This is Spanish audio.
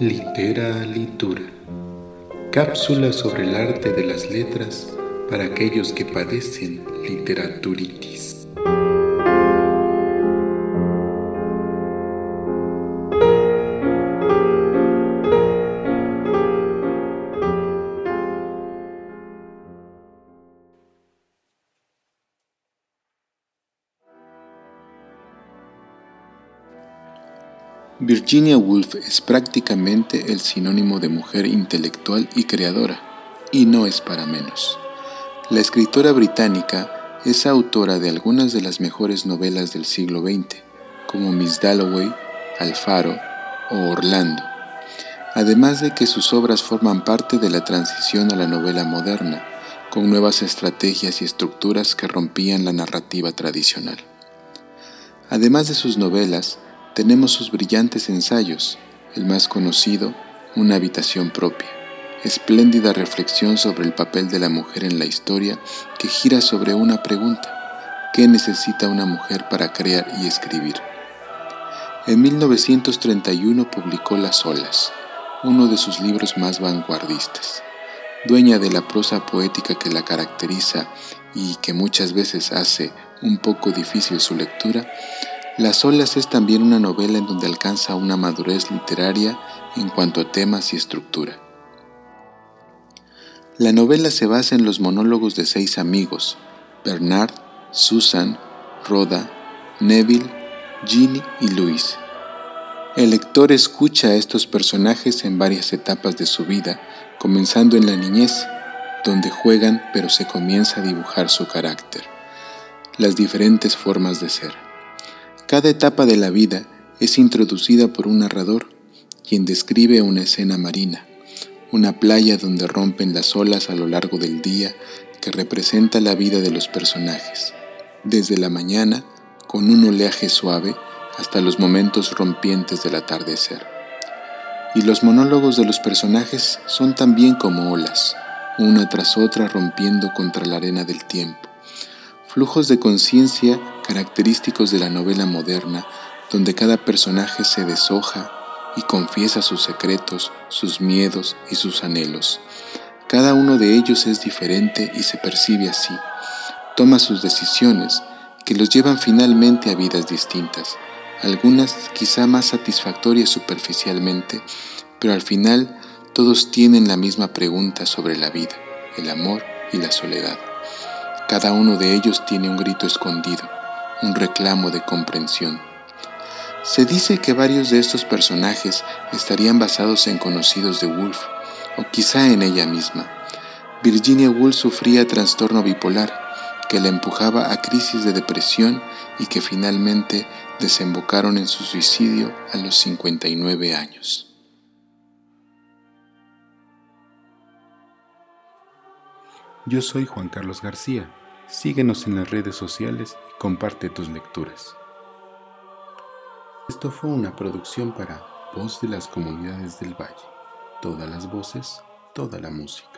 Litera Litura. Cápsula sobre el arte de las letras para aquellos que padecen literaturitis. Virginia Woolf es prácticamente el sinónimo de mujer intelectual y creadora, y no es para menos. La escritora británica es autora de algunas de las mejores novelas del siglo XX, como Miss Dalloway, Alfaro o Orlando, además de que sus obras forman parte de la transición a la novela moderna, con nuevas estrategias y estructuras que rompían la narrativa tradicional. Además de sus novelas, tenemos sus brillantes ensayos, el más conocido, Una habitación propia, espléndida reflexión sobre el papel de la mujer en la historia que gira sobre una pregunta, ¿qué necesita una mujer para crear y escribir? En 1931 publicó Las olas, uno de sus libros más vanguardistas. Dueña de la prosa poética que la caracteriza y que muchas veces hace un poco difícil su lectura, las olas es también una novela en donde alcanza una madurez literaria en cuanto a temas y estructura. La novela se basa en los monólogos de seis amigos, Bernard, Susan, Rhoda, Neville, Ginny y Louis. El lector escucha a estos personajes en varias etapas de su vida, comenzando en la niñez, donde juegan pero se comienza a dibujar su carácter, las diferentes formas de ser. Cada etapa de la vida es introducida por un narrador, quien describe una escena marina, una playa donde rompen las olas a lo largo del día que representa la vida de los personajes, desde la mañana, con un oleaje suave, hasta los momentos rompientes del atardecer. Y los monólogos de los personajes son también como olas, una tras otra rompiendo contra la arena del tiempo flujos de conciencia característicos de la novela moderna, donde cada personaje se deshoja y confiesa sus secretos, sus miedos y sus anhelos. Cada uno de ellos es diferente y se percibe así. Toma sus decisiones, que los llevan finalmente a vidas distintas, algunas quizá más satisfactorias superficialmente, pero al final todos tienen la misma pregunta sobre la vida, el amor y la soledad. Cada uno de ellos tiene un grito escondido, un reclamo de comprensión. Se dice que varios de estos personajes estarían basados en conocidos de Woolf, o quizá en ella misma. Virginia Woolf sufría trastorno bipolar, que la empujaba a crisis de depresión y que finalmente desembocaron en su suicidio a los 59 años. Yo soy Juan Carlos García Síguenos en las redes sociales y comparte tus lecturas. Esto fue una producción para Voz de las Comunidades del Valle. Todas las voces, toda la música.